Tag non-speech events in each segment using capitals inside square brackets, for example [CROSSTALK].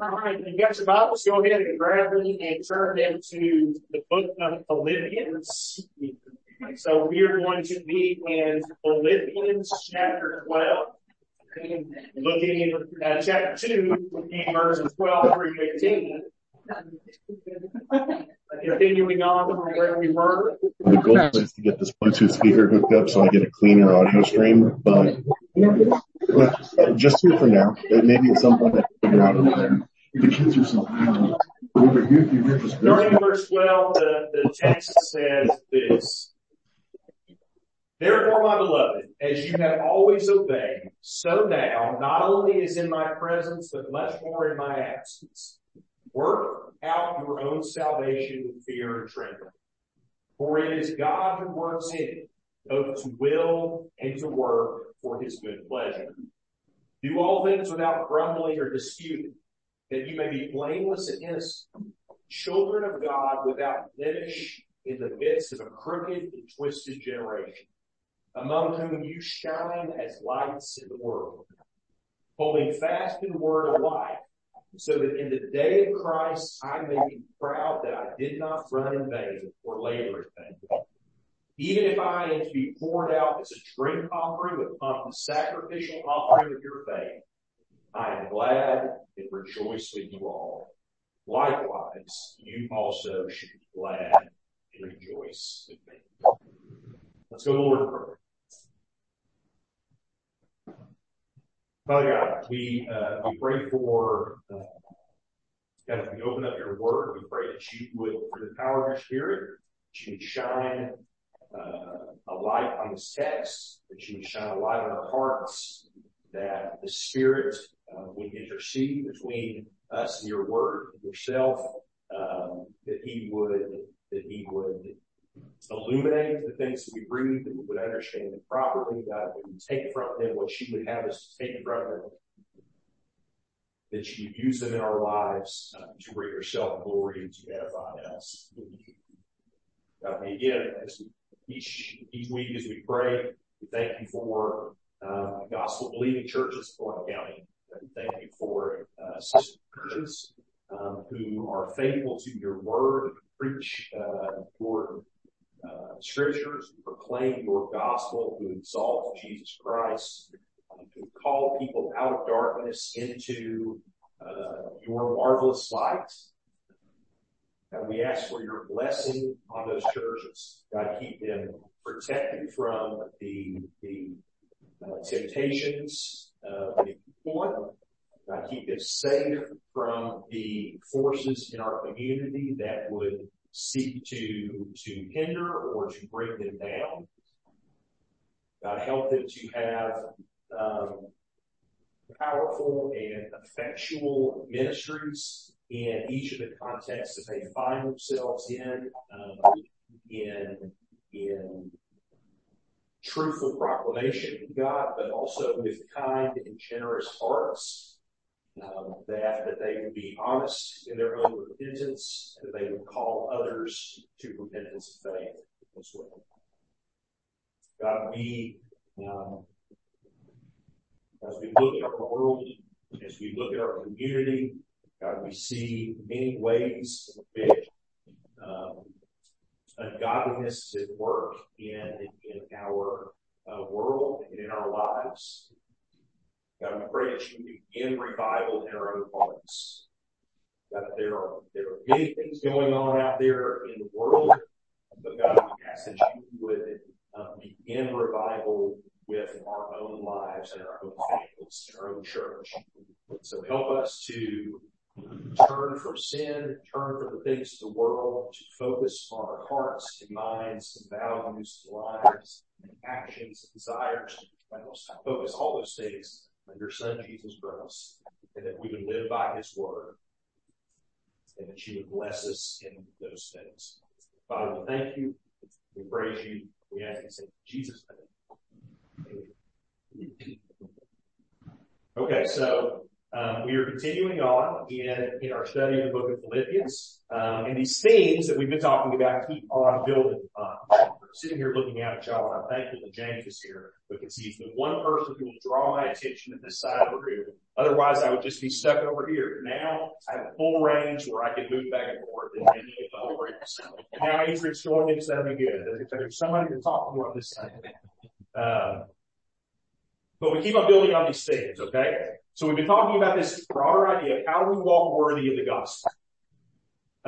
All right, got your Bibles, go ahead and grab them and turn them to the book of Philippians. So we are going to be in Philippians chapter 12, looking at chapter 2, verses 12 through 15. Continuing on from where we were. The goal is to get this Bluetooth speaker hooked up so I get a cleaner audio stream, but just here for now. Maybe at some point I can figure out over there. The kids are so Starting in verse 12, the, the text says this. Therefore, my beloved, as you have always obeyed, so now, not only is in my presence, but much more in my absence. Work out your own salvation with fear and trembling. For it is God who works in it, both to will and to work for his good pleasure. Do all things without grumbling or disputing, that you may be blameless and innocent, children of God without blemish in the midst of a crooked and twisted generation, among whom you shine as lights in the world, holding fast in the word of life, so that in the day of Christ I may be proud that I did not run in vain or labor in vain. Even if I am to be poured out as a drink offering upon the sacrificial offering of your faith, I am glad and rejoice with you all. Likewise, you also should be glad and rejoice with me. Let's go Lord in prayer. Father God, we, uh, we pray for, uh, God, as we open up your word, we pray that you would, through the power of your spirit, that you would shine, uh, a light on this text, that you would shine a light on our hearts, that the spirit, uh, would intercede between us and your word, yourself, um, that he would, that he would illuminate the things that we read, that we would understand them properly, that we would take from them what you would have us take from them, that you would use them in our lives uh, to bring yourself glory and to edify us. God, again, as each, each week as we pray, we thank you for uh, gospel believing churches in Fulton County. We thank you for uh, churches um, who are faithful to your word, and preach uh, your uh, scriptures, proclaim your gospel, who exalt Jesus Christ, who call people out of darkness into uh, your marvelous light. And we ask for your blessing on those churches. God, keep them protected from the, the uh, temptations of the one. God, keep them safe from the forces in our community that would seek to, to hinder or to bring them down. God, help them to have, um, powerful and effectual ministries in each of the contexts that they find themselves in, um, in, in truthful proclamation of God, but also with kind and generous hearts that, that they would be honest in their own repentance, and that they would call others to repentance and faith as well. God, we, um, as we look at our world, as we look at our community, God, we see many ways in which um, ungodliness is at work in, in our uh, world and in our lives. God, we pray that you begin revival in our own hearts. God, there are, there are many things going on out there in the world, but God, we ask that you would uh, begin revival with our own lives and our own families, our own church. So help us to turn from sin, turn from the things of the world, to focus on our hearts and minds and values and lives and actions and desires. And focus all those things on your son Jesus Christ, and that we would live by his word, and that you would bless us in those things. Father, we thank you. We praise you. We ask you in Jesus' name. Okay, so um, we are continuing on in, in our study of the book of Philippians, um, and these themes that we've been talking about keep on building on. Sitting here looking out at y'all and I'm thankful that James is here because he's the one person who will draw my attention to this side of the room. Otherwise I would just be stuck over here. Now I have a full range where I can move back and forth and get the whole room. Now Adrian's joined in, so that'll be good. There's somebody to talk to on this side. Um, but we keep on building on these things, okay? So we've been talking about this broader idea of how do we walk worthy of the gospel?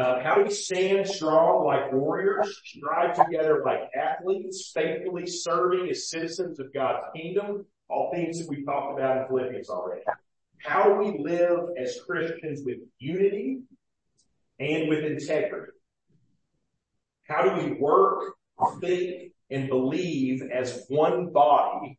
Uh, how do we stand strong like warriors, strive together like athletes, faithfully serving as citizens of God's kingdom? All things that we've talked about in Philippians already. How do we live as Christians with unity and with integrity? How do we work, think, and believe as one body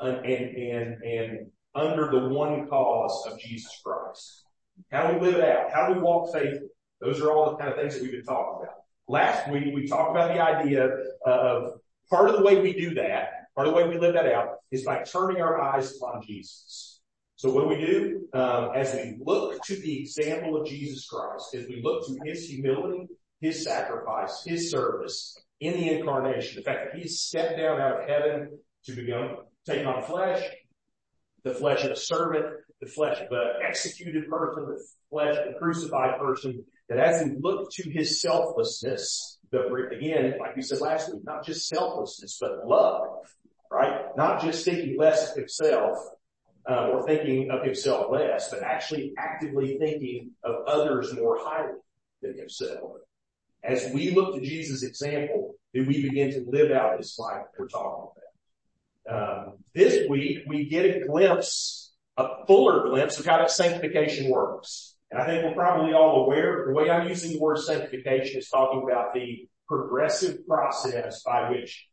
and, and, and under the one cause of Jesus Christ? How do we live out? How do we walk faithfully? Those are all the kind of things that we've been talking about. Last week, we talked about the idea of part of the way we do that, part of the way we live that out is by turning our eyes upon Jesus. So what do we do? Um, as we look to the example of Jesus Christ, as we look to his humility, his sacrifice, his service in the incarnation, the fact that he stepped down out of heaven to become, take on flesh, the flesh of a servant, the flesh of an executed person, the flesh of a crucified person, that as we look to his selflessness, again, like we said last week, not just selflessness, but love, right? Not just thinking less of himself, uh, or thinking of himself less, but actually actively thinking of others more highly than himself. As we look to Jesus' example, do we begin to live out this life that we're talking about? Um, this week, we get a glimpse, a fuller glimpse of how that sanctification works. And I think we're probably all aware, the way I'm using the word sanctification is talking about the progressive process by which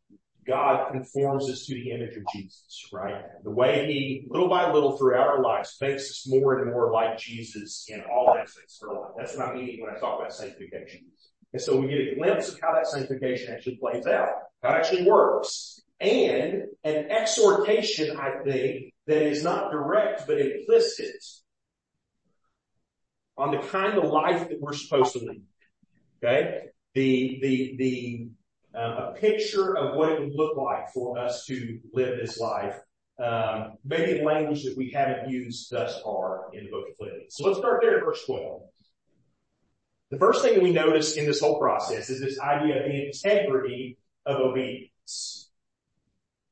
God conforms us to the image of Jesus, right? The way he, little by little throughout our lives, makes us more and more like Jesus in all aspects of our life. That's what I mean when I talk about sanctification. And so we get a glimpse of how that sanctification actually plays out, how it actually works. And an exhortation, I think, that is not direct but implicit on the kind of life that we're supposed to lead. Okay? The, the, the, uh, a picture of what it would look like for us to live this life. Um, maybe language that we haven't used thus far in the book of Philippians. So let's start there at verse 12. The first thing we notice in this whole process is this idea of the integrity of obedience.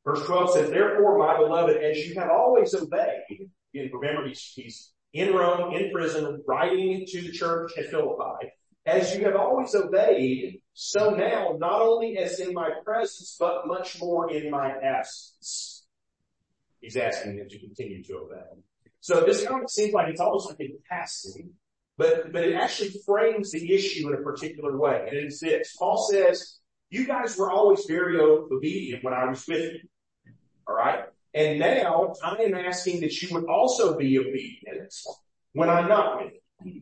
Verse 12 says, therefore, my beloved, as you have always obeyed, in remember he's, he's in Rome, in prison, writing to the church at Philippi, as you have always obeyed, so now, not only as in my presence, but much more in my absence. He's asking them to continue to obey. So this kind of seems like it's almost like a passing, but, but it actually frames the issue in a particular way. And it is this. Paul says, you guys were always very obedient when I was with you. All right. And now I am asking that you would also be obedient when I'm not with you.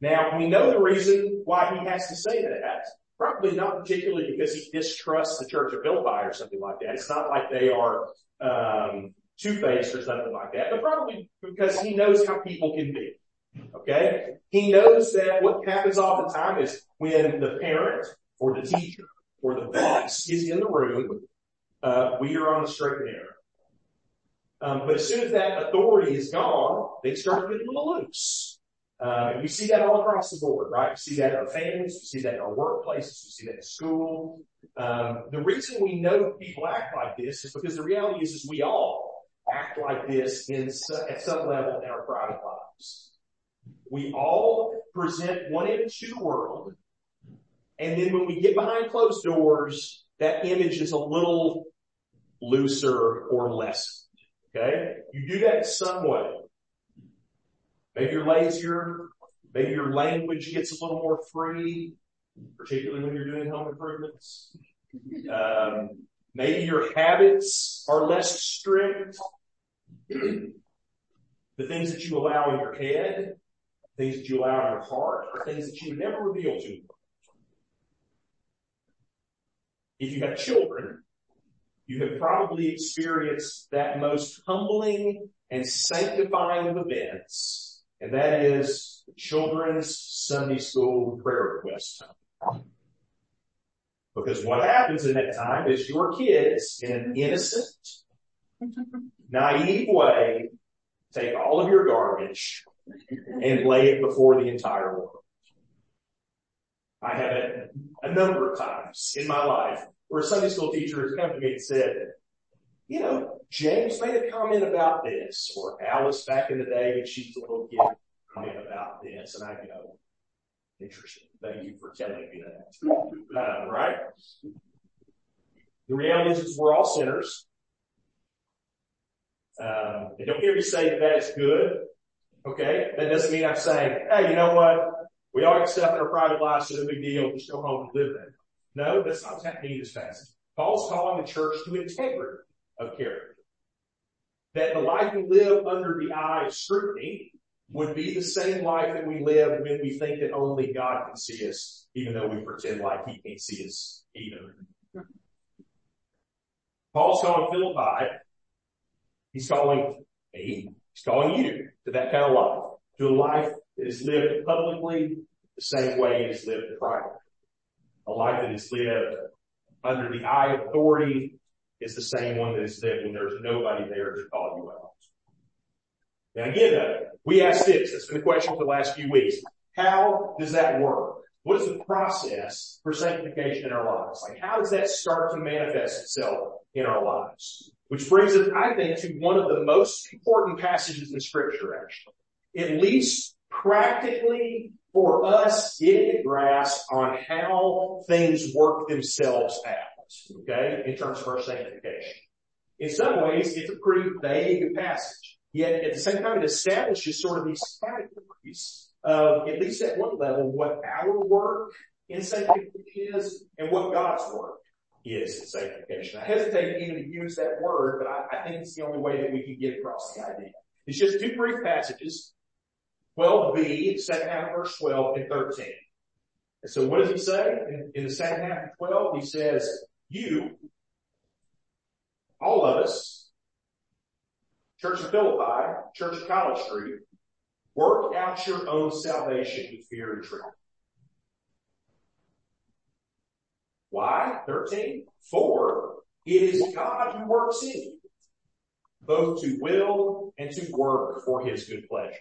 Now we know the reason why he has to say that. Probably not particularly because he distrusts the church of Philippi or something like that. It's not like they are um, two-faced or something like that, but probably because he knows how people can be. Okay? He knows that what happens all the time is when the parent or the teacher or the boss is in the room, uh, we are on the straight and narrow. Um, but as soon as that authority is gone, they start getting a little loose. Uh, and we see that all across the board, right? We see that in our families, we see that in our workplaces, we see that in school. Um, the reason we know people act like this is because the reality is, is we all act like this in at some level in our private lives. We all present one image to the world, and then when we get behind closed doors, that image is a little looser or less. Okay? You do that some way. Maybe you're lazier. Maybe your language gets a little more free, particularly when you're doing home improvements. Um, maybe your habits are less strict. the things that you allow in your head, things that you allow in your heart, are things that you would never reveal to. If you have children, you have probably experienced that most humbling and sanctifying of events and that is the children's Sunday school prayer request time. Because what happens in that time is your kids in an innocent, [LAUGHS] naive way take all of your garbage and lay it before the entire world. I have it a number of times in my life where a Sunday school teacher has come to me and said, you know, James made a comment about this, or Alice back in the day when she was a little kid comment about this, and I go, interesting. Thank you for telling me that. Uh, right? The reality is, we're all sinners. Um, don't hear me say that that is good. Okay? That doesn't mean I'm saying, hey, you know what? We all in our private lives, so no big deal. Just go home and live there. No, that's not in this passage. Paul's calling the church to integrity of character. That the life we live under the eye of scrutiny would be the same life that we live when we think that only God can see us, even though we pretend like he can't see us either. Paul's calling Philippi. He's calling me. He's calling you to that kind of life, to a life that is lived publicly the same way it is lived privately. A life that is lived under the eye of authority is the same one that is lived when there's nobody there to call you out. Now again, though, we ask this. That's been the question for the last few weeks. How does that work? What is the process for sanctification in our lives? Like how does that start to manifest itself in our lives? Which brings us, I think, to one of the most important passages in scripture, actually. At least practically for us getting a grasp on how things work themselves out, okay, in terms of our sanctification. In some ways, it's a pretty vague passage. Yet at the same time, it establishes sort of these categories of, at least at one level, what our work in sanctification is and what God's work is in sanctification. I hesitate even to use that word, but I, I think it's the only way that we can get across the idea. It's just two brief passages 12b, second half of verse 12 and 13. And so what does he say? In, in the second half of 12, he says, you, all of us, Church of Philippi, Church of College Street, work out your own salvation with fear and trembling. Why? 13. For it is God who works in you, both to will and to work for his good pleasure.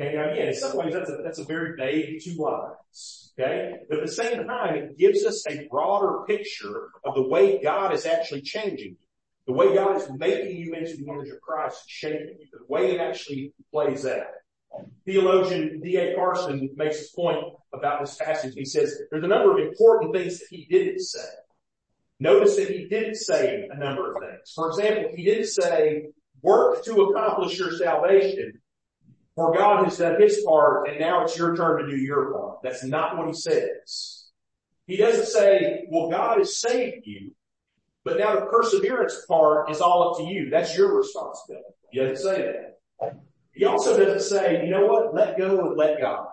Now again, in some ways that's a, that's a very vague two lines. Okay? But at the same time, it gives us a broader picture of the way God is actually changing you. The way God is making you into the image of Christ, shaping you, the way it actually plays out. Theologian D.A. Carson makes a point about this passage. He says there's a number of important things that he didn't say. Notice that he didn't say a number of things. For example, he didn't say work to accomplish your salvation for God has done his part and now it's your turn to do your part. That's not what he says. He doesn't say, well, God has saved you, but now the perseverance part is all up to you. That's your responsibility. He doesn't say that. He also doesn't say, you know what? Let go and let God.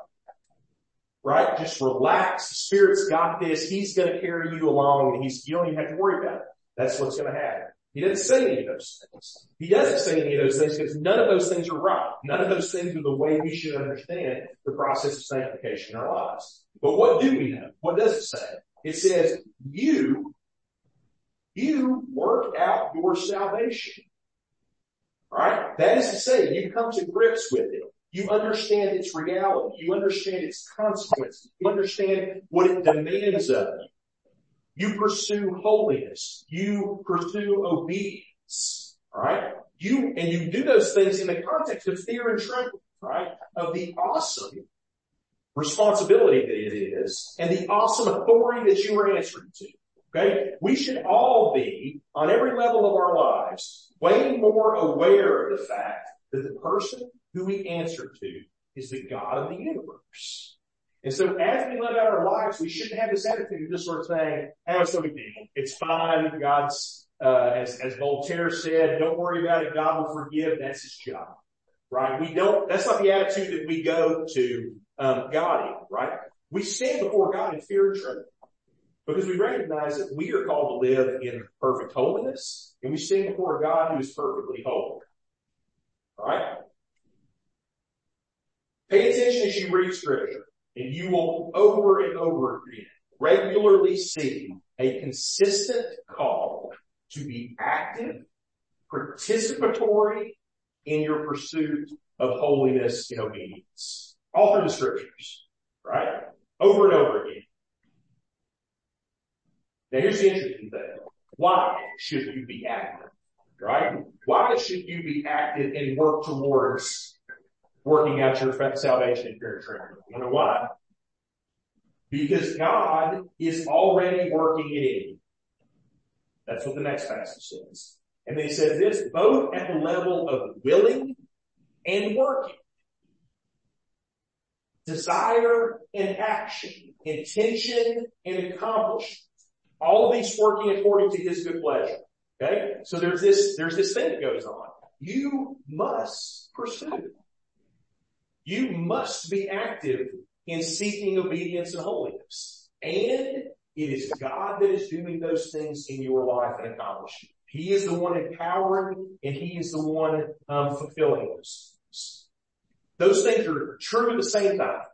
Right? Just relax. The Spirit's got this. He's going to carry you along and he's, you don't even have to worry about it. That's what's going to happen. He doesn't say any of those things. He doesn't say any of those things because none of those things are right. None of those things are the way we should understand the process of sanctification in our lives. But what do we know? What does it say? It says, you, you work out your salvation. Alright? That is to say, you come to grips with it. You understand its reality. You understand its consequences. You understand what it demands of you. You pursue holiness. You pursue obedience. Alright? You, and you do those things in the context of fear and trembling, right? Of the awesome responsibility that it is and the awesome authority that you are answering to. Okay? We should all be, on every level of our lives, way more aware of the fact that the person who we answer to is the God of the universe. And so as we live out our lives, we shouldn't have this attitude of just sort of saying, hey, it's no big deal. It's fine. God's, uh, as, as Voltaire said, don't worry about it. God will forgive. That's his job. Right? We don't, that's not the attitude that we go to, um, God in, right? We stand before God in fear and trembling because we recognize that we are called to live in perfect holiness and we stand before God who is perfectly holy. Alright? Pay attention as you read scripture and you will over and over again regularly see a consistent call to be active, participatory in your pursuit of holiness and obedience. All through the scriptures, right? Over and over again. Now here's the interesting thing. Why should you be active? Right? Why should you be active and work towards working out your salvation if you're a? You know why? Because God is already working it in. That's what the next passage says. And they said this both at the level of willing and working. Desire and action, intention and accomplishment. All of these working according to his good pleasure. Okay? So there's this, there's this thing that goes on. You must pursue. You must be active in seeking obedience and holiness. And it is God that is doing those things in your life and accomplishing. He is the one empowering and he is the one um, fulfilling those things. Those things are true at the same time.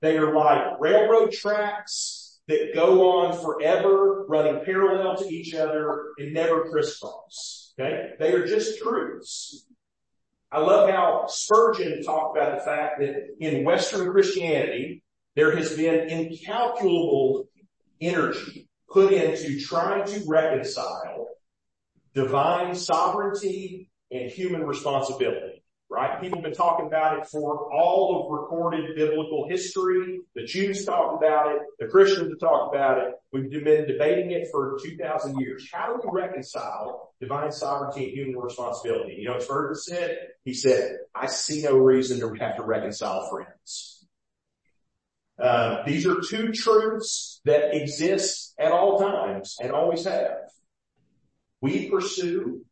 They are like railroad tracks that go on forever, running parallel to each other and never crisscross. Okay? They are just truths. I love how Spurgeon talked about the fact that in Western Christianity, there has been incalculable energy put into trying to reconcile divine sovereignty and human responsibility right? People have been talking about it for all of recorded biblical history. The Jews talked about it. The Christians have talked about it. We've been debating it for 2,000 years. How do we reconcile divine sovereignty and human responsibility? You know what Spurgeon said? He said, I see no reason to have to reconcile friends. Uh, these are two truths that exist at all times and always have. We pursue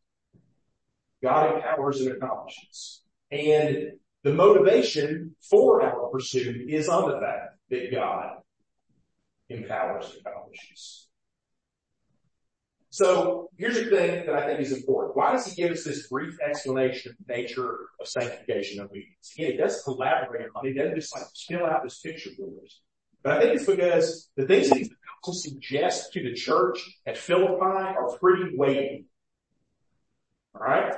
God empowers and accomplishes. And the motivation for our pursuit is on the fact that God empowers and accomplishes. So here's the thing that I think is important. Why does he give us this brief explanation of the nature of sanctification and obedience? Again, he does collaborate on it. He doesn't just like spill out this picture for us. But I think it's because the things that he's about to suggest to the church at Philippi are pretty weighty. Alright?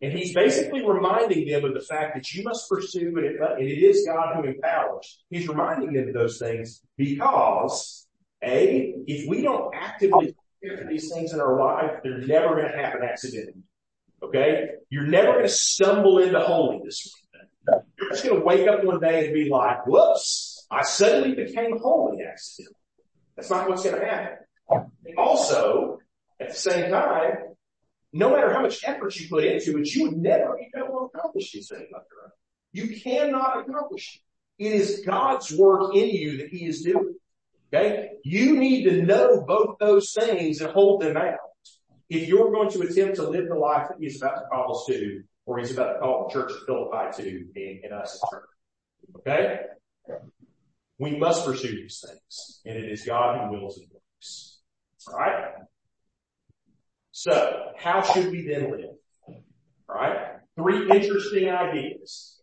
And he's basically reminding them of the fact that you must pursue and it, and it is God who empowers. He's reminding them of those things because A, if we don't actively do these things in our life, they're never going to happen accidentally. Okay? You're never going to stumble into holiness. You're just going to wake up one day and be like, whoops, I suddenly became holy accidentally. That's not what's going to happen. Also, at the same time, no matter how much effort you put into it, you would never be able to accomplish these things on your own. You cannot accomplish it. It is God's work in you that He is doing. Okay? You need to know both those things and hold them out. If you're going to attempt to live the life that He's about to call us to, or He's about to call the church of Philippi to, and, and us. Okay? We must pursue these things. And it is God who wills and works. Alright? So how should we then live? Right? Three interesting ideas.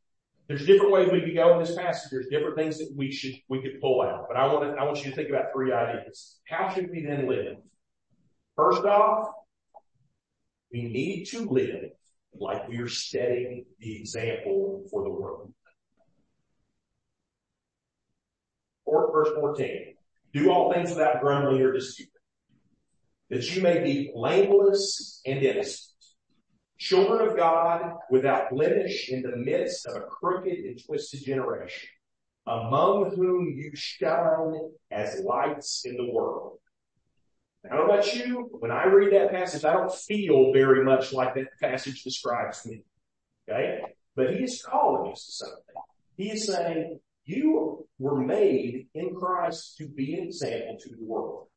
There's different ways we could go in this passage. There's different things that we should, we could pull out, but I want to, I want you to think about three ideas. How should we then live? First off, we need to live like we are setting the example for the world. Or verse 14. Do all things without grumbling or dispute that you may be blameless and innocent, children of God without blemish in the midst of a crooked and twisted generation, among whom you shine as lights in the world. I don't know about you, when I read that passage, I don't feel very much like that passage describes me. Okay? But he is calling us to something. He is saying, you were made in Christ to be an example to the world.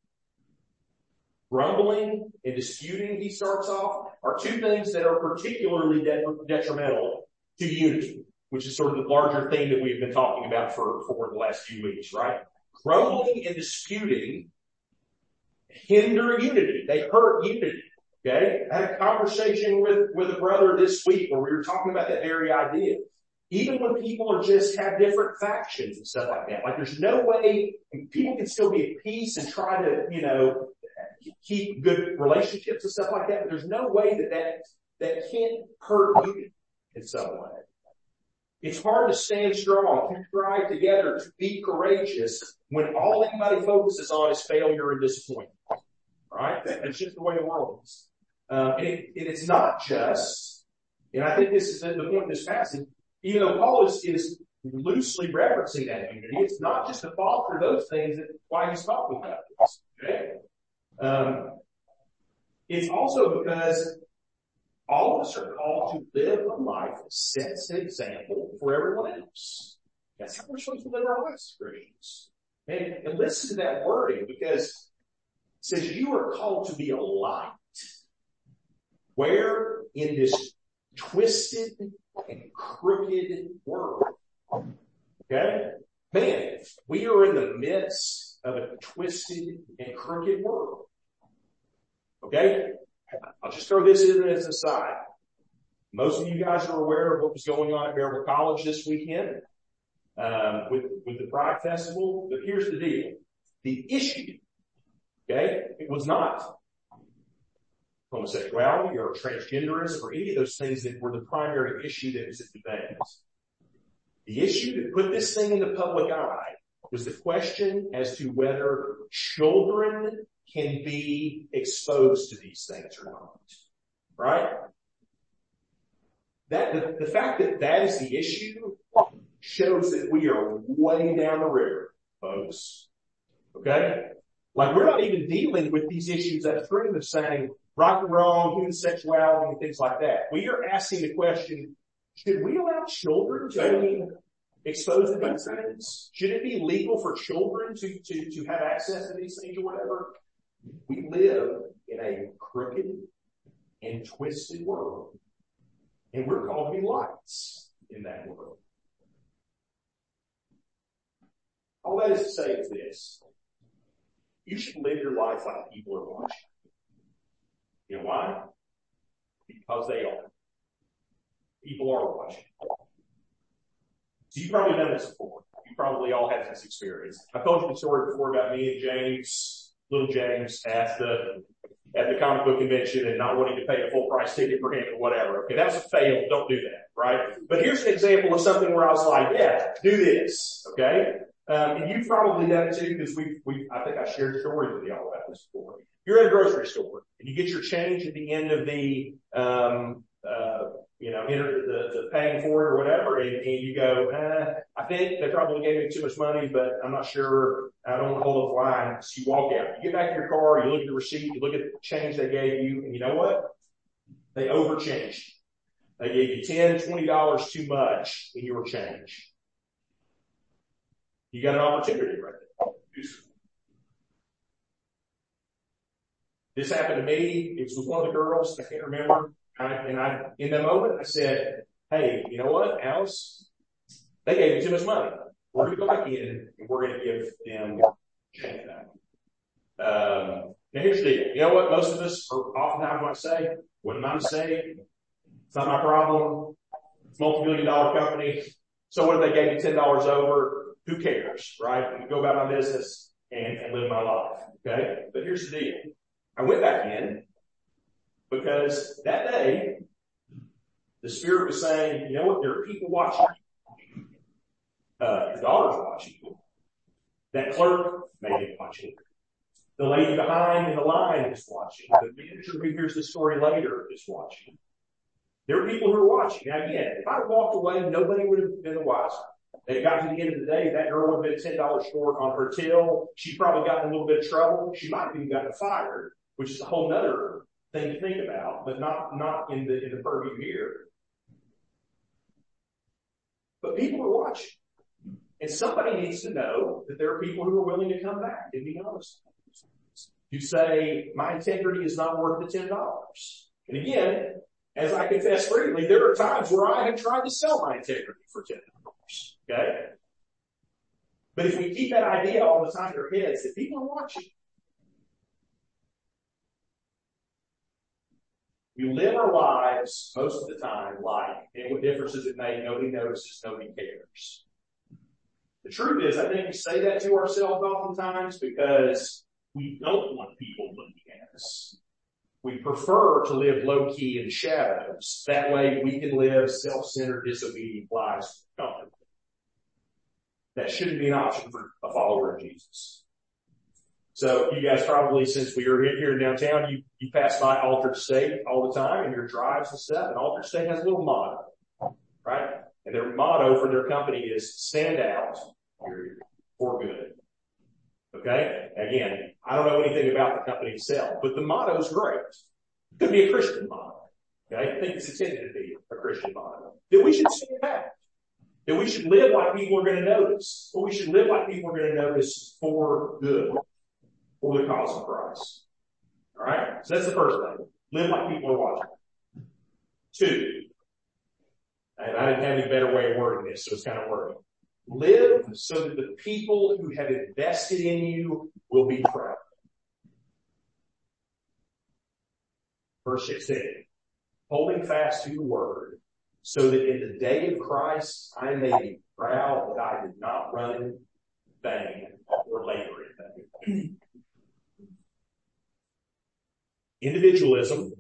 Grumbling and disputing, he starts off, are two things that are particularly detrimental to unity, which is sort of the larger thing that we've been talking about for, for the last few weeks, right? Grumbling and disputing hinder unity. They hurt unity. Okay. I had a conversation with, with a brother this week where we were talking about that very idea. Even when people are just have different factions and stuff like that. Like there's no way people can still be at peace and try to, you know, keep good relationships and stuff like that. But there's no way that that, can't hurt you in some way. It's hard to stand strong, to strive together, to be courageous when all anybody focuses on is failure and disappointment. Right? That's just the way the world is. Um, and, it, and, it's not just, and I think this is the point of this passage, even though Paul is, is loosely referencing that unity, it's not just to foster those things that why he's talking about this. Um, it's also because all of us are called to live a life that sets an example for everyone else. That's how we're supposed to live our lives, Christians. And, and listen to that wording because it says you are called to be a light. Where in this twisted and crooked world. Okay? Man, we are in the midst of a twisted and crooked world. Okay? I'll just throw this in as an aside. Most of you guys are aware of what was going on at Maryville College this weekend um, with, with the Pride Festival. But here's the deal. The issue, okay, it was not homosexuality or transgenderism or any of those things that were the primary issue that was at debate. The issue that put this thing in the public eye was the question as to whether children can be exposed to these things or not. Right? That, the, fact that that is the issue shows that we are way down the river, folks. Okay? Like we're not even dealing with these issues at upstream of saying right and wrong, human sexuality and things like that. We are asking the question, should we allow children to be exposed to these things? Should it be legal for children to have access to these things or whatever? We live in a crooked and twisted world. And we're called to be lights in that world. All that is to say is this. You should live your life like people are watching. You know why? Because they are. People are watching. So you've probably done this before. You probably all had this experience. I told you the story before about me and James, little James at the, at the comic book convention and not wanting to pay a full price ticket for him or whatever. Okay, that was a fail. Don't do that, right? But here's an example of something where I was like, yeah, do this, okay? Um, and you've probably done it too because we, I think I shared stories with y'all about this before. You're at a grocery store and you get your change at the end of the, um, you know, enter the, paying for it or whatever, and, you go, eh, I think they probably gave me too much money, but I'm not sure. I don't want to hold up line. So you walk out. You get back to your car, you look at the receipt, you look at the change they gave you, and you know what? They overchanged. They gave you ten, twenty dollars too much in your change. You got an opportunity right there. This happened to me. It was with one of the girls. I can't remember. I, and I, in the moment, I said, Hey, you know what, Alice? They gave me too much money. We're going to go back in and we're going to give them change back. Um, now here's the deal. You know what? Most of us are oftentimes to say, wasn't my mistake. It's not my problem. It's a multi-million dollar company. So what if they gave me $10 over? Who cares, right? I can go about my business and, and live my life. Okay. But here's the deal. I went back in because that day, the Spirit was saying, you know what, there are people watching you. Uh, your daughter's watching you. That clerk may be watching. The lady behind in the line is watching. The manager who hears the story later is watching. There are people who are watching. Now again, if I walked away, nobody would have been the wiser. It got to the end of the day, that girl would have been $10 short on her till. She'd probably gotten a little bit of trouble. She might have even gotten fired, which is a whole nother thing to think about, but not, not in the, in the purview here. But people are watching. And somebody needs to know that there are people who are willing to come back and be honest. You say, my integrity is not worth the $10. And again, as I confess freely, there are times where I have tried to sell my integrity for $10. Okay? But if we keep that idea all the time in our heads that people are watching, We live our lives most of the time like, and what difference does it make? Nobody notices, nobody cares. The truth is, I think we say that to ourselves oftentimes because we don't want people looking at us. We prefer to live low key in shadows. That way we can live self-centered, disobedient lives comfortably. That shouldn't be an option for a follower of Jesus. So you guys probably, since we are here in downtown, you, you pass by Altered State all the time and your drives and stuff, and Altered State has a little motto, right? And their motto for their company is stand out for good. Okay? Again, I don't know anything about the company itself, but the motto is great. It could be a Christian motto. Okay? I think it's intended to be a Christian motto. That we should stand out. That we should live like people are going to notice. But we should live like people are going to notice for good. For the cause of Christ. Alright? So that's the first thing. Live like people are watching. Two. And I didn't have any better way of wording this, so it's kind of working. Live so that the people who have invested in you will be proud. Verse 16. Holding fast to the word so that in the day of Christ I may be proud that I did not run in vain or labor in vain. Individualism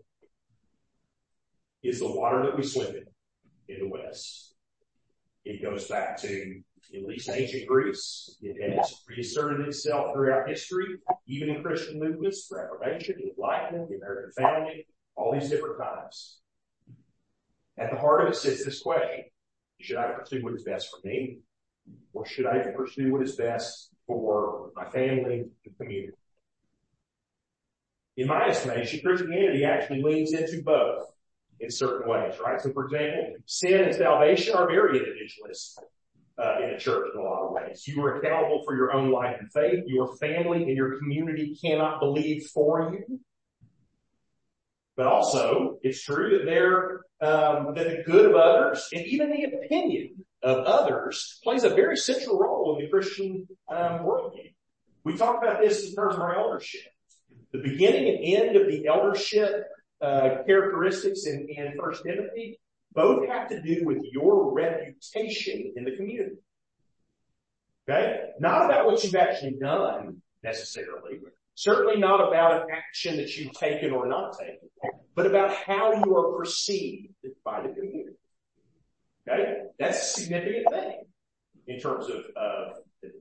is the water that we swim in in the West. It goes back to at least ancient Greece. It has reasserted itself throughout history, even in Christian movements, Reformation, Enlightenment, the American founding, all these different times. At the heart of it sits this question. Should I pursue what is best for me? Or should I pursue what is best for my family and community? In my estimation, Christianity actually leans into both in certain ways, right? So for example, sin and salvation are very individualistic uh, in a church in a lot of ways. You are accountable for your own life and faith. Your family and your community cannot believe for you. But also, it's true that they're um, that the good of others and even the opinion of others plays a very central role in the Christian um, worldview. We talk about this in terms of our eldership. The beginning and end of the eldership uh, characteristics in, First Timothy both have to do with your reputation in the community. Okay? Not about what you've actually done necessarily. Certainly not about an action that you've taken or not taken, but about how you are perceived by the community. Okay? That's a significant thing in terms of,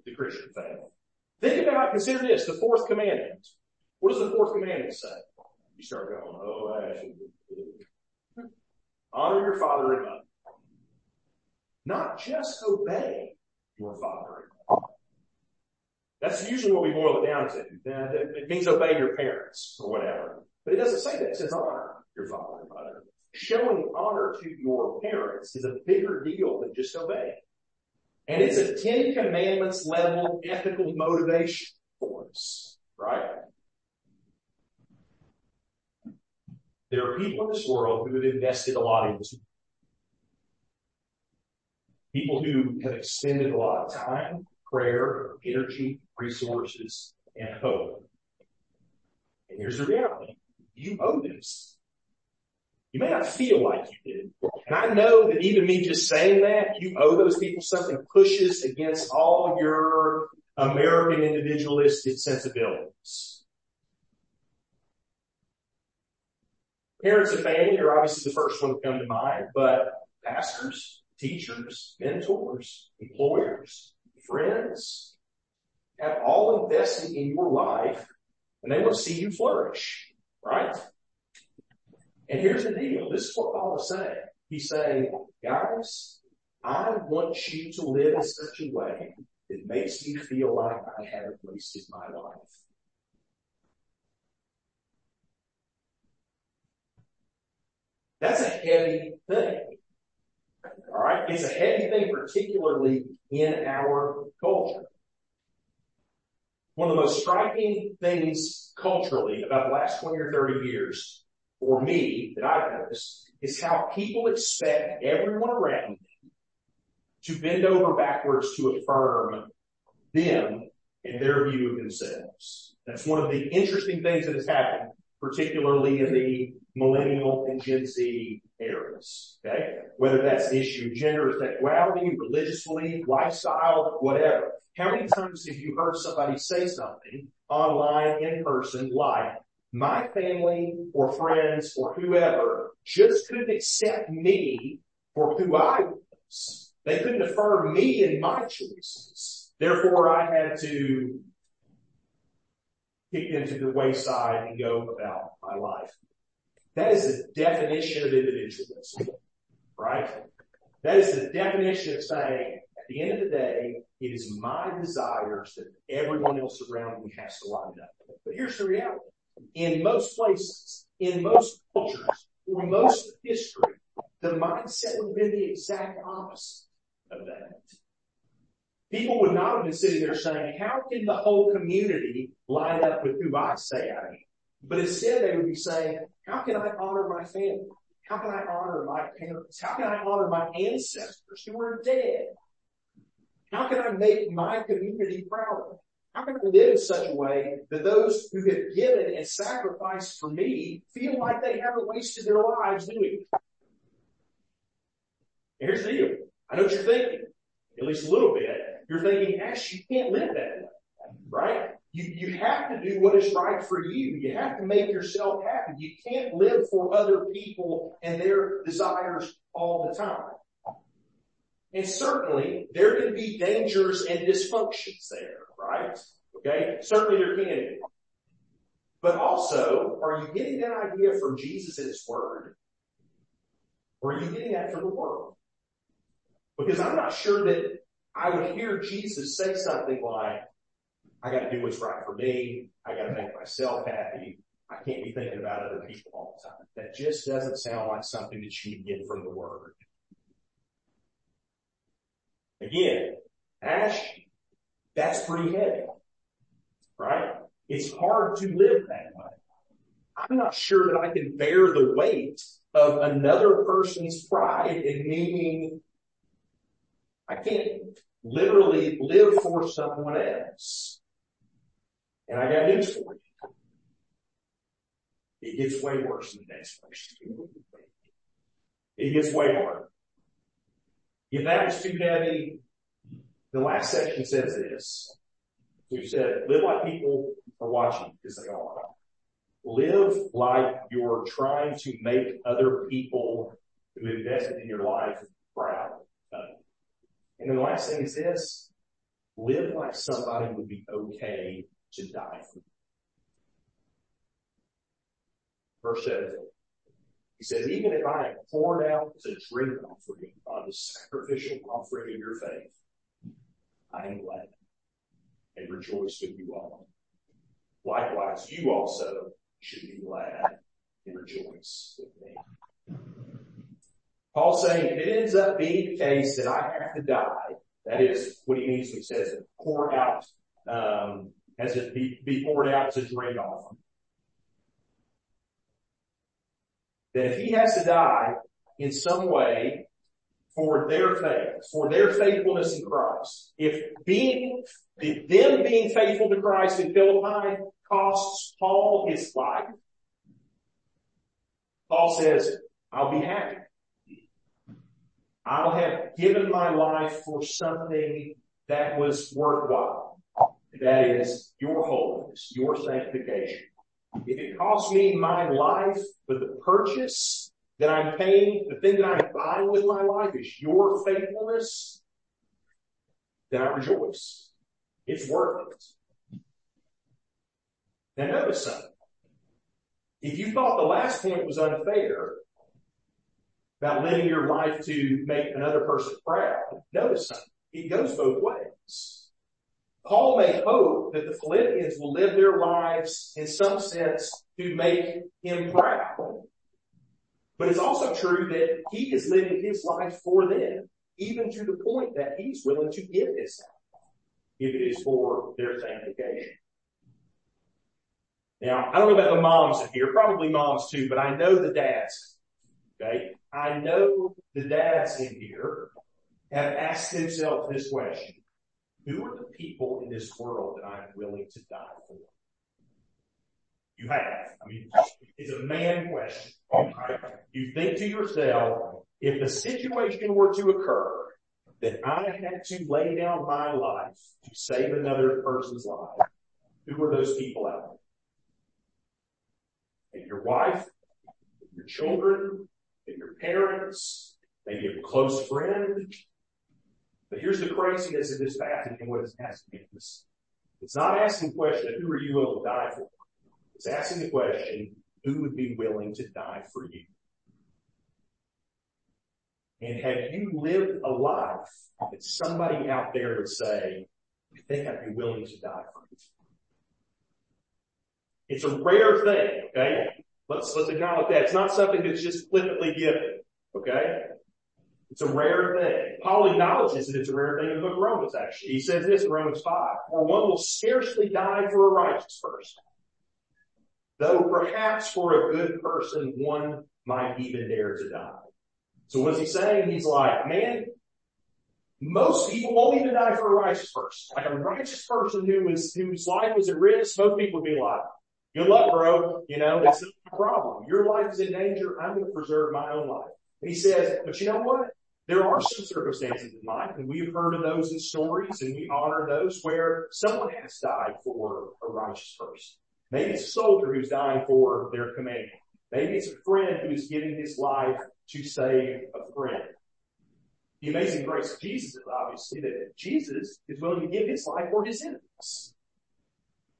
the Christian family. Think about, consider this, the fourth commandment. What does the fourth commandment say? You start going, oh, I should Honor your father and mother. Not just obey your father and mother. That's usually what we boil it down to. It means obey your parents or whatever. But it doesn't say that. It says honor your father and mother. Showing honor to your parents is a bigger deal than just obeying. And it's a Ten Commandments level ethical motivation for us, right? There are people in this world who have invested a lot into people who have expended a lot of time, prayer, energy, resources, and hope. And here's the reality. You owe this. You may not feel like you did. And I know that even me just saying that, you owe those people something pushes against all your American individualistic sensibilities. Parents and family are obviously the first one to come to mind, but pastors, teachers, mentors, employers, friends have all invested in your life and they want to see you flourish, right? And here's the deal. This is what Paul is saying. He's saying, guys, I want you to live in such a way that makes me feel like I haven't wasted my life. That's a heavy thing. All right. It's a heavy thing, particularly in our culture. One of the most striking things culturally about the last 20 or 30 years for me that I've noticed is how people expect everyone around them to bend over backwards to affirm them and their view of themselves. That's one of the interesting things that has happened, particularly in the millennial and Gen Z eras. Okay. Whether that's the issue of gender, sexuality, religious belief, lifestyle, whatever. How many times have you heard somebody say something online, in person, like, my family or friends or whoever just couldn't accept me for who I was. They couldn't affirm me in my choices. Therefore, I had to kick into the wayside and go about my life. That is the definition of individualism, right? That is the definition of saying, at the end of the day, it is my desires that everyone else around me has to line up. But here's the reality. In most places, in most cultures, for most history, the mindset would have been the exact opposite of that. People would not have been sitting there saying, how can the whole community line up with who I say I am? But instead they would be saying, how can I honor my family? How can I honor my parents? How can I honor my ancestors who are dead? How can I make my community proud? How can I live in such a way that those who have given and sacrificed for me feel like they haven't wasted their lives doing it? Here's the deal. I know what you're thinking, at least a little bit. You're thinking, Ash, you can't live that way, right? You, have to do what is right for you. You have to make yourself happy. You can't live for other people and their desires all the time. And certainly there can be dangers and dysfunctions there, right? Okay. Certainly there can be. But also, are you getting that idea from Jesus and his word? Or are you getting that from the world? Because I'm not sure that I would hear Jesus say something like, I gotta do what's right for me. I gotta make myself happy. I can't be thinking about other people all the time. That just doesn't sound like something that you can get from the word. Again, Ash, that's pretty heavy, right? It's hard to live that way. I'm not sure that I can bear the weight of another person's pride in meaning I can't literally live for someone else. And I got news for you. It gets way worse in the next person. It gets way harder. If that was too heavy, the last section says this. We said, live like people are watching because they are. Live like you're trying to make other people who invested in your life proud. And then the last thing is this. Live like somebody would be okay to die. Verse 7. He says, even if I am poured out as a drink offering on the sacrificial offering of your faith, I am glad and rejoice with you all. Likewise, you also should be glad and rejoice with me. Paul saying if it ends up being the case that I have to die, that is what he means when he says pour out, um, as it be, poured out as a drink offering. That if he has to die in some way for their faith, for their faithfulness in Christ, if being, if them being faithful to Christ in Philippi costs Paul his life, Paul says, I'll be happy. I'll have given my life for something that was worthwhile. That is your holiness, your sanctification. If it costs me my life, but the purchase that I'm paying, the thing that I'm buying with my life is your faithfulness, then I rejoice. It's worth it. Now notice something. If you thought the last point was unfair about living your life to make another person proud, notice something. It goes both ways. Paul may hope that the Philippians will live their lives in some sense to make him proud. But it's also true that he is living his life for them, even to the point that he's willing to give his life if it is for their sanctification. Now, I don't know about the moms in here, probably moms too, but I know the dads. Okay. I know the dads in here have asked themselves this question. Who are the people in this world that I'm willing to die for? You have. I mean, it's a man question. Right? You think to yourself, if the situation were to occur that I had to lay down my life to save another person's life, who are those people out there? Maybe your wife, your children, maybe your parents, maybe a close friend. But here's the craziness of this passage and what it's asking us. It's not asking the question, who are you willing to die for? It's asking the question, who would be willing to die for you? And have you lived a life that somebody out there would say, I think I'd be willing to die for you? It's a rare thing, okay? Let's, let's acknowledge that. It's not something that's just flippantly given, okay? It's a rare thing. Paul acknowledges that it's a rare thing in the book of Romans, actually. He says this in Romans 5, for one will scarcely die for a righteous person. Though perhaps for a good person, one might even dare to die. So what's he saying? He's like, man, most people won't even die for a righteous person. Like a righteous person who was, whose life was at risk, most people would be like, good luck, bro. You know, it's not a problem. Your life is in danger. I'm going to preserve my own life. And he says, but you know what? There are some circumstances in life, and we've heard of those in stories, and we honor those where someone has died for a righteous person. Maybe it's a soldier who's dying for their commander. Maybe it's a friend who's giving his life to save a friend. The amazing grace of Jesus is obviously that Jesus is willing to give his life for his enemies.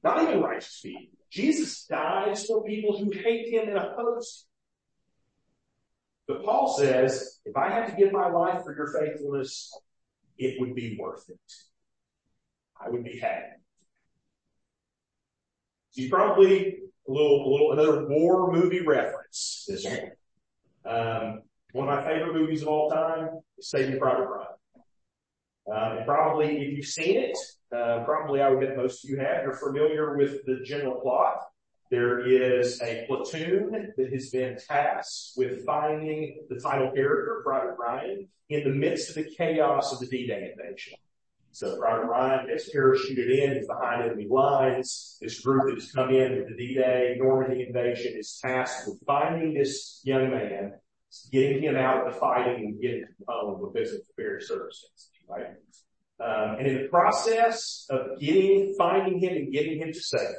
Not even righteous people. Jesus dies for people who hate him and oppose him. But Paul says, if I had to give my life for your faithfulness, it would be worth it. I would be happy. See, probably a little, a little, another war movie reference this one. Um, one of my favorite movies of all time is Saving Private Ryan. Um, and probably if you've seen it, uh, probably I would bet most of you have, you're familiar with the general plot. There is a platoon that has been tasked with finding the title character, Private Ryan, in the midst of the chaos of the D-Day invasion. So Private Ryan gets parachuted in, he's behind enemy lines. This group that has come in with the D-Day Normandy invasion is tasked with finding this young man, getting him out of the fighting and getting him home because of various circumstances, right? Um, and in the process of getting, finding him and getting him to safety,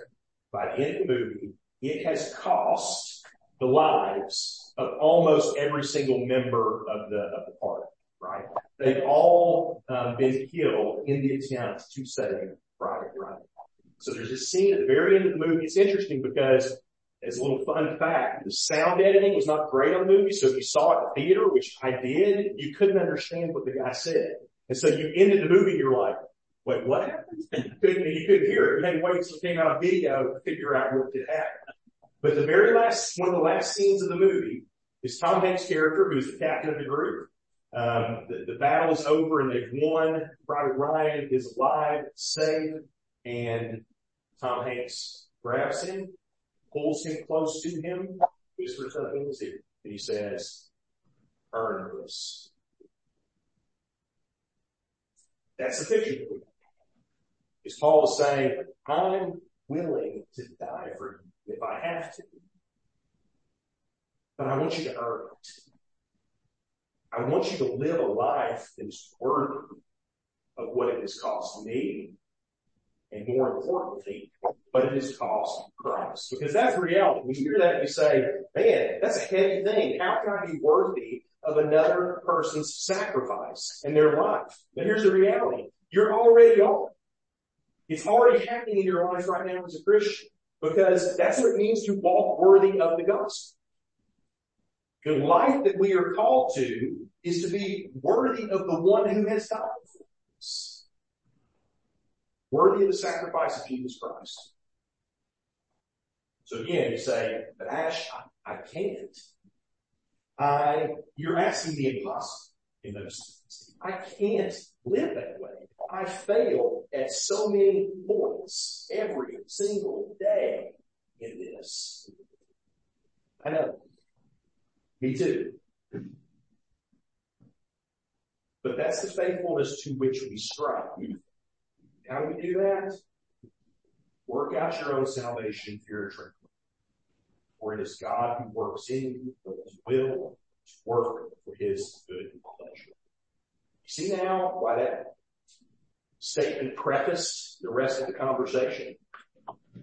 by the end of the movie, it has cost the lives of almost every single member of the, of the party, right? They've all um, been killed in the attempt to save Private Ryan. So there's a scene at the very end of the movie. It's interesting because as a little fun fact, the sound editing was not great on the movie. So if you saw it in the theater, which I did, you couldn't understand what the guy said. And so you ended the movie, you're like, wait, what happened? [LAUGHS] you couldn't, hear it. You had to wait until it came out of video to figure out what did happen. But the very last, one of the last scenes of the movie is Tom Hanks' character, who's the captain of the group. Um, the, the battle is over and they've won. Private Ryan is alive, safe, and Tom Hanks grabs him, pulls him close to him, whispers something in his ear, and he says, earn this. That's the picture that we is Paul saying, I'm willing to die for you if I have to. But I want you to earn it. I want you to live a life that is worthy of what it has cost me, and more importantly, what it has cost Christ. Because that's reality. When you hear that, you say, man, that's a heavy thing. How can I be worthy of another person's sacrifice and their life? But here's the reality. You're already on. It's already happening in your life right now as a Christian because that's what it means to walk worthy of the gospel. The life that we are called to is to be worthy of the one who has died for us. Worthy of the sacrifice of Jesus Christ. So again, you say, but Ash, I, I can't. I, you're asking the impossible in those things. I can't live that way. I fail at so many points every single day in this. I know. Me too. But that's the faithfulness to which we strive. How do we do that? Work out your own salvation fear and trembling. for it is God who works in you for his will to work for his good pleasure. You see now why that statement prefaced the rest of the conversation?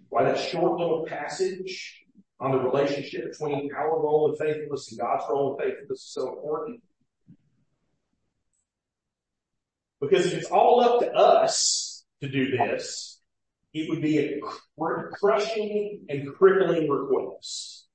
Why that short little passage on the relationship between our role in faithfulness and God's role in faithfulness is so important? Because if it's all up to us to do this, it would be a crushing and crippling request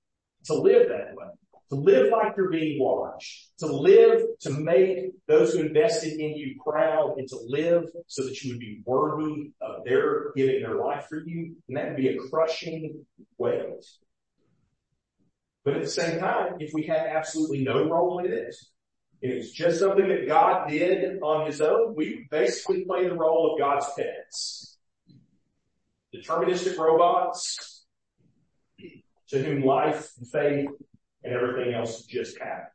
to live that way, to live like you're being watched, to live to make those who invested in you proud and to live so that you would be worthy of their giving their life for you. And that would be a crushing weight. But at the same time, if we had absolutely no role in it, if it's just something that God did on his own, we basically play the role of God's pets. Deterministic robots to whom life, and faith, and everything else just happened.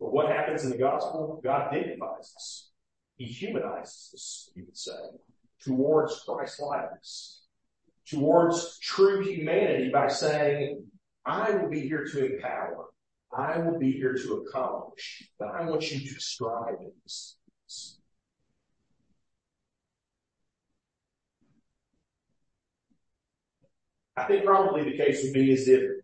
But what happens in the gospel? God dignifies us. He humanizes us, you could say, towards Christ likeness, towards true humanity by saying, I will be here to empower. I will be here to accomplish, but I want you to strive in this. I think probably the case would be is if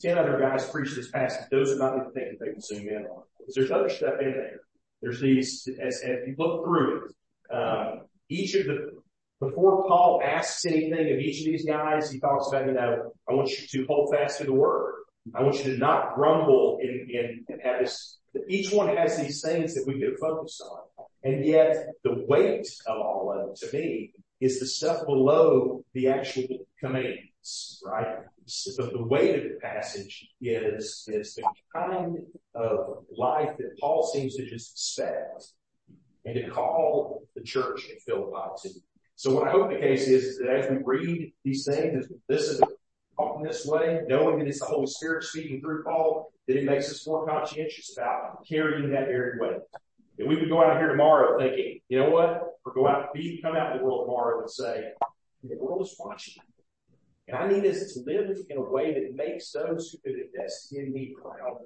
10 other guys preach this passage, those are not the things they can zoom in on. There's other stuff in there. There's these, as, you look through it, um, each of the, before Paul asks anything of each of these guys, he talks about, you know, I want you to hold fast to the word. I want you to not grumble and, have this, each one has these things that we can focus on. And yet the weight of all of it to me is the stuff below the actual commands, right? The weight of the passage is, is the kind of life that Paul seems to just expect and to call the church in Philippi to. So what I hope the case is, that as we read these things, this is talking this way, knowing that it's the Holy Spirit speaking through Paul, that it makes us more conscientious about carrying that very weight. That we would go out here tomorrow thinking, you know what? Or go out, we come out in the world tomorrow and say, the world is watching. And I need us to live in a way that makes those who could invest in me proud.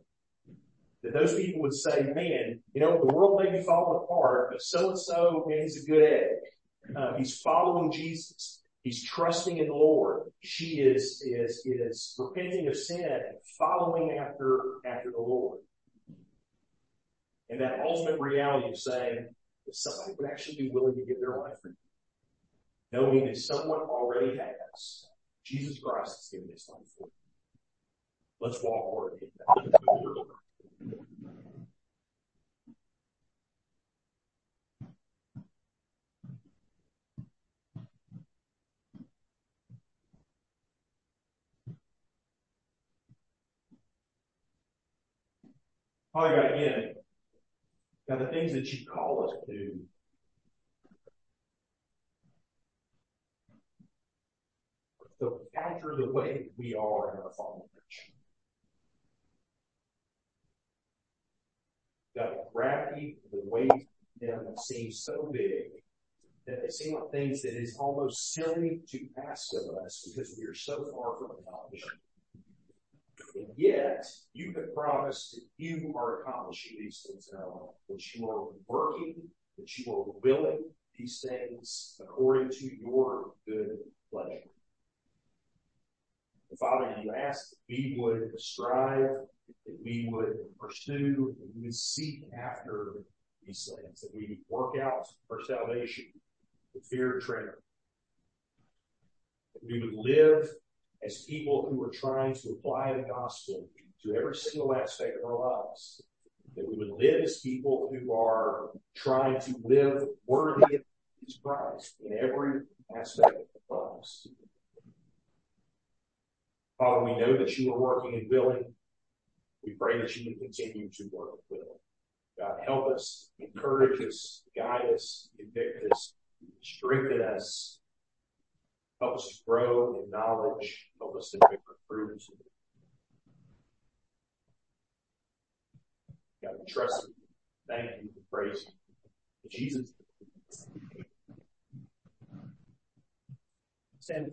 That those people would say, man, you know, the world may be falling apart, but so and so, man, he's a good egg. Uh, he's following Jesus. He's trusting in the Lord. She is, is, is repenting of sin and following after, after the Lord. And that ultimate reality of saying that somebody would actually be willing to give their life for you. Knowing that someone already has. Jesus Christ has given his life for you. Let's walk forward. Father God, again, now the things that you call us to counter the way we are in our fallen nature. The gravity, the weight of them seems so big that they seem like things that is almost silly to ask of us because we are so far from accomplishing. And yet, you have promised that you are accomplishing these things in our life, that you are working, that you are willing these things according to your good pleasure. Father, you ask that we would strive, that we would pursue, that we would seek after these things, that we would work out our salvation with fear and trembling. That we would live as people who are trying to apply the gospel to every single aspect of our lives. That we would live as people who are trying to live worthy of Christ in every aspect of our lives. Father, we know that you are working and willing. We pray that you would continue to work with us. God, help us, encourage us, guide us, convict us, strengthen us, help us to grow in knowledge, help us to bear fruit. God, we trust you. Thank you. Praise you. Jesus. Stand.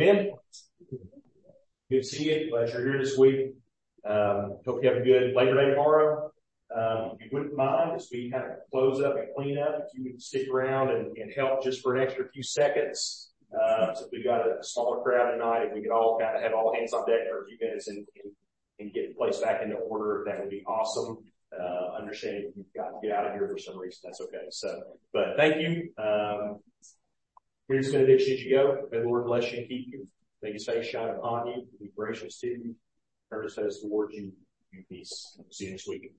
Amen. Good to see you. Glad you're here this week. Um, hope you have a good Labor Day tomorrow. Um, if you wouldn't mind, as we kind of close up and clean up, if you would stick around and, help just for an extra few seconds. Uh, so we got a smaller crowd tonight, if we could all kind of have all hands on deck for a few minutes and, get the place back into order, that would be awesome. Uh, understanding if you've got to get out of here for some reason, that's okay. So, Um, Here's benediction as you go. May the Lord bless you and keep you. May his face shine upon you, and be gracious to you, turn his face towards you peace. See you next week.